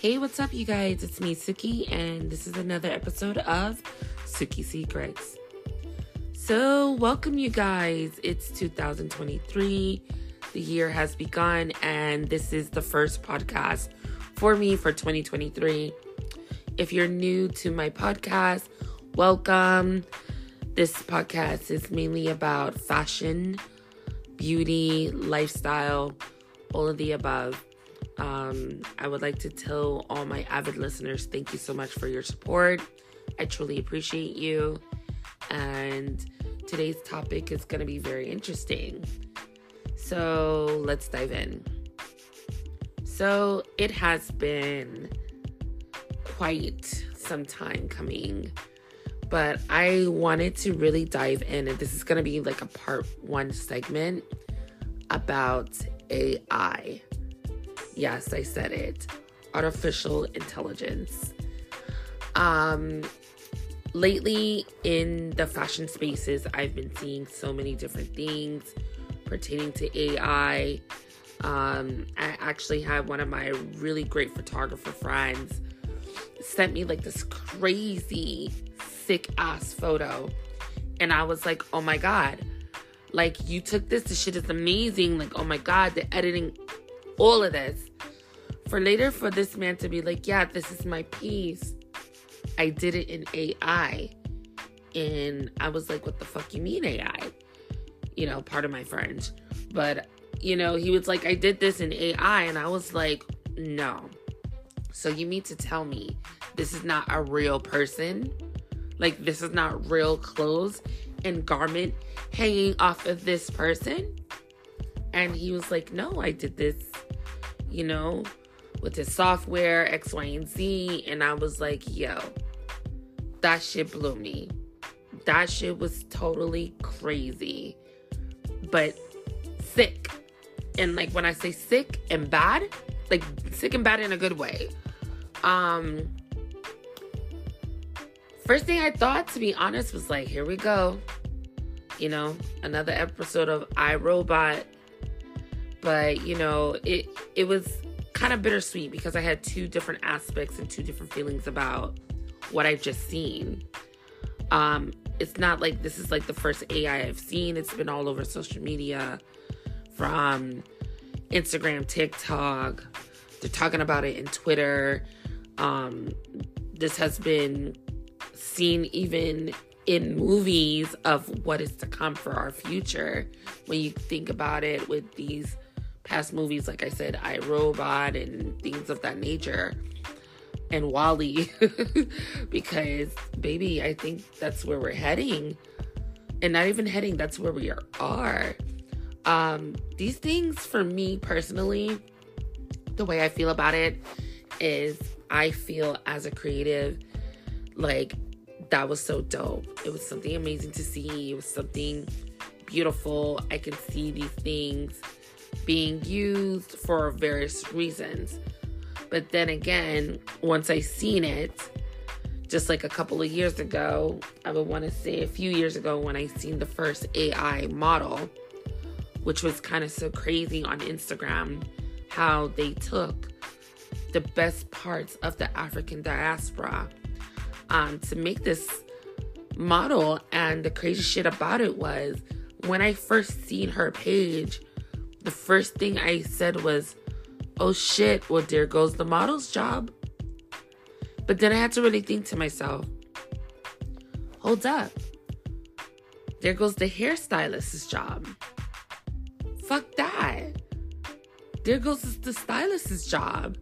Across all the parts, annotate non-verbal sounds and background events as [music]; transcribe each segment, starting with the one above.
Hey, what's up, you guys? It's me, Suki, and this is another episode of Suki Secrets. So, welcome, you guys. It's 2023. The year has begun, and this is the first podcast for me for 2023. If you're new to my podcast, welcome. This podcast is mainly about fashion, beauty, lifestyle, all of the above. Um, I would like to tell all my avid listeners thank you so much for your support. I truly appreciate you. And today's topic is going to be very interesting. So let's dive in. So it has been quite some time coming, but I wanted to really dive in, and this is going to be like a part one segment about AI. Yes, I said it artificial intelligence. Um, lately in the fashion spaces, I've been seeing so many different things pertaining to AI. Um, I actually had one of my really great photographer friends sent me like this crazy sick ass photo. And I was like, oh my God, like you took this, this shit is amazing. Like, oh my God, the editing, all of this. For later for this man to be like, yeah, this is my piece. I did it in AI. And I was like, what the fuck you mean AI? You know, part of my French. But, you know, he was like, I did this in AI. And I was like, no. So you mean to tell me this is not a real person? Like, this is not real clothes and garment hanging off of this person? And he was like, no, I did this, you know, with his software, X, Y, and Z. And I was like, yo, that shit blew me. That shit was totally crazy, but sick. And like when I say sick and bad, like sick and bad in a good way. Um, first thing I thought, to be honest, was like, here we go. You know, another episode of I Robot. But you know, it it was kind of bittersweet because I had two different aspects and two different feelings about what I've just seen. Um, it's not like this is like the first AI I've seen. It's been all over social media from Instagram, TikTok. They're talking about it in Twitter. Um, this has been seen even in movies of what is to come for our future. When you think about it with these past movies, like I said, I Robot and things of that nature and WALL-E [laughs] because baby, I think that's where we're heading. And not even heading, that's where we are. Um these things for me personally, the way I feel about it is I feel as a creative like that was so dope. It was something amazing to see. It was something beautiful. I can see these things being used for various reasons. But then again, once I seen it, just like a couple of years ago, I would want to say a few years ago when I seen the first AI model, which was kind of so crazy on Instagram, how they took the best parts of the African diaspora um, to make this model. And the crazy shit about it was when I first seen her page, the first thing I said was, oh shit, well, there goes the model's job. But then I had to really think to myself, hold up. There goes the hairstylist's job. Fuck that. There goes the stylist's job.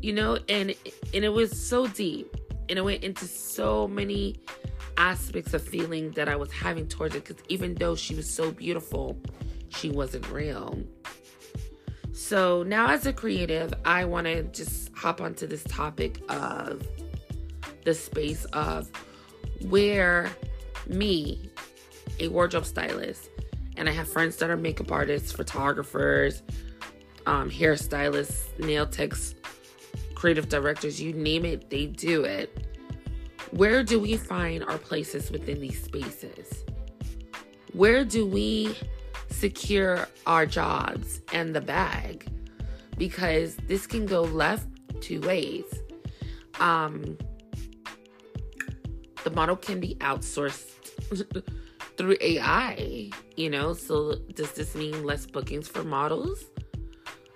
You know, and and it was so deep. And it went into so many aspects of feeling that I was having towards it. Because even though she was so beautiful, she wasn't real. So now, as a creative, I want to just hop onto this topic of the space of where me, a wardrobe stylist, and I have friends that are makeup artists, photographers, um, hairstylists, nail techs, creative directors, you name it, they do it. Where do we find our places within these spaces? Where do we secure our jobs and the bag because this can go left two ways. Um, the model can be outsourced [laughs] through AI, you know. So does this mean less bookings for models?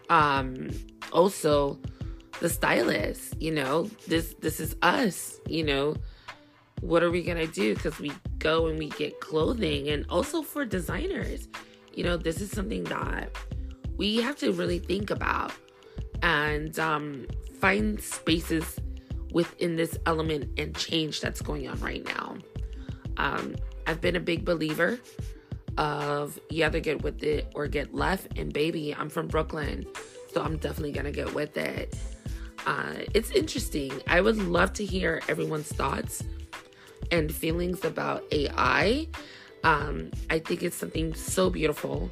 Um, also the stylist, you know, this this is us, you know. What are we gonna do? Because we go and we get clothing, and also for designers, you know, this is something that we have to really think about and um, find spaces within this element and change that's going on right now. Um, I've been a big believer of you either get with it or get left. And baby, I'm from Brooklyn, so I'm definitely gonna get with it. Uh, it's interesting. I would love to hear everyone's thoughts and feelings about AI. Um, I think it's something so beautiful,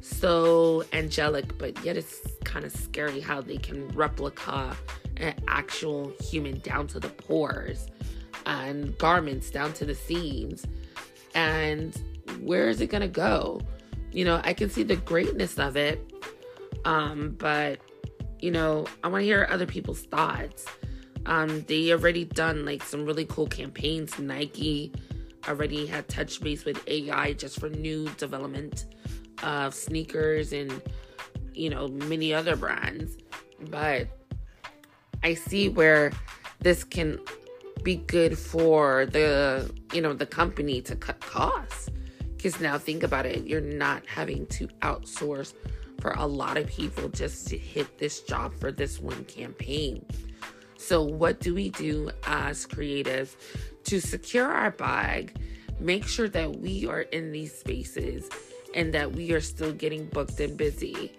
so angelic, but yet it's kind of scary how they can replica an actual human down to the pores and garments down to the seams. And where is it going to go? You know, I can see the greatness of it, um, but you know, I want to hear other people's thoughts. Um, they already done like some really cool campaigns. Nike already had touch base with AI just for new development of sneakers and you know many other brands. But I see where this can be good for the you know the company to cut costs because now think about it you're not having to outsource for a lot of people just to hit this job for this one campaign. So, what do we do as creatives to secure our bag, make sure that we are in these spaces and that we are still getting booked and busy?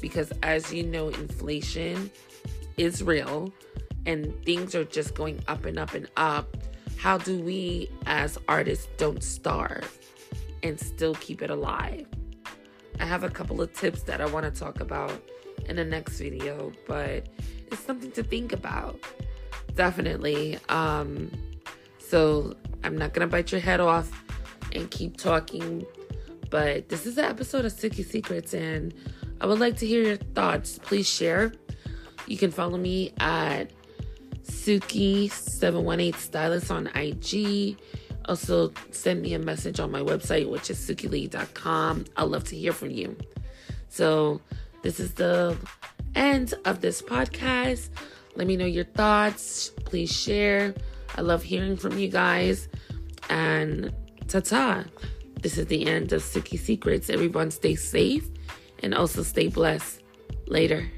Because, as you know, inflation is real and things are just going up and up and up. How do we, as artists, don't starve and still keep it alive? I have a couple of tips that I want to talk about in the next video, but it's something to think about. Definitely. Um, so I'm not gonna bite your head off and keep talking, but this is an episode of Suki Secrets, and I would like to hear your thoughts. Please share. You can follow me at Suki718 Stylist on IG. Also, send me a message on my website, which is sukilee.com. I'd love to hear from you. So, this is the end of this podcast. Let me know your thoughts. Please share. I love hearing from you guys. And ta ta. This is the end of Suki Secrets. Everyone stay safe and also stay blessed. Later.